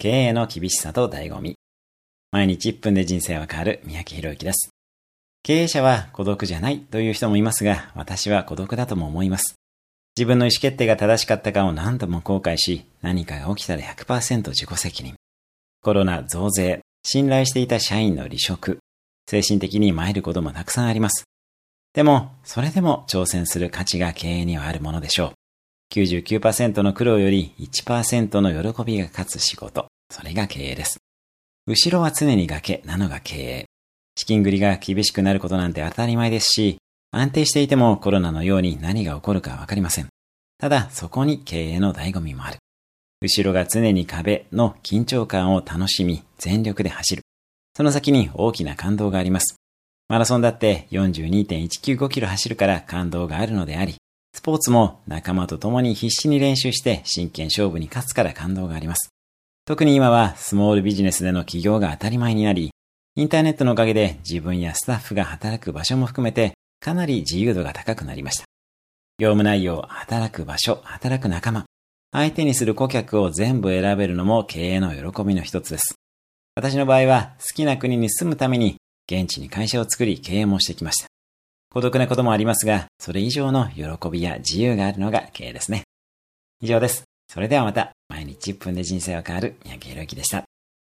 経営の厳しさと醍醐味。毎日1分で人生は変わる三宅博之です。経営者は孤独じゃないという人もいますが、私は孤独だとも思います。自分の意思決定が正しかったかを何度も後悔し、何かが起きたら100%自己責任。コロナ増税、信頼していた社員の離職、精神的に参ることもたくさんあります。でも、それでも挑戦する価値が経営にはあるものでしょう。99%の苦労より1%の喜びが勝つ仕事。それが経営です。後ろは常に崖なのが経営。資金繰りが厳しくなることなんて当たり前ですし、安定していてもコロナのように何が起こるかわかりません。ただ、そこに経営の醍醐味もある。後ろが常に壁の緊張感を楽しみ、全力で走る。その先に大きな感動があります。マラソンだって42.195キロ走るから感動があるのであり、スポーツも仲間と共に必死に練習して真剣勝負に勝つから感動があります。特に今はスモールビジネスでの起業が当たり前になり、インターネットのおかげで自分やスタッフが働く場所も含めてかなり自由度が高くなりました。業務内容、働く場所、働く仲間、相手にする顧客を全部選べるのも経営の喜びの一つです。私の場合は好きな国に住むために現地に会社を作り経営もしてきました。孤独なこともありますが、それ以上の喜びや自由があるのが経営ですね。以上です。それではまた、毎日1分で人生は変わる三宅宏之でした。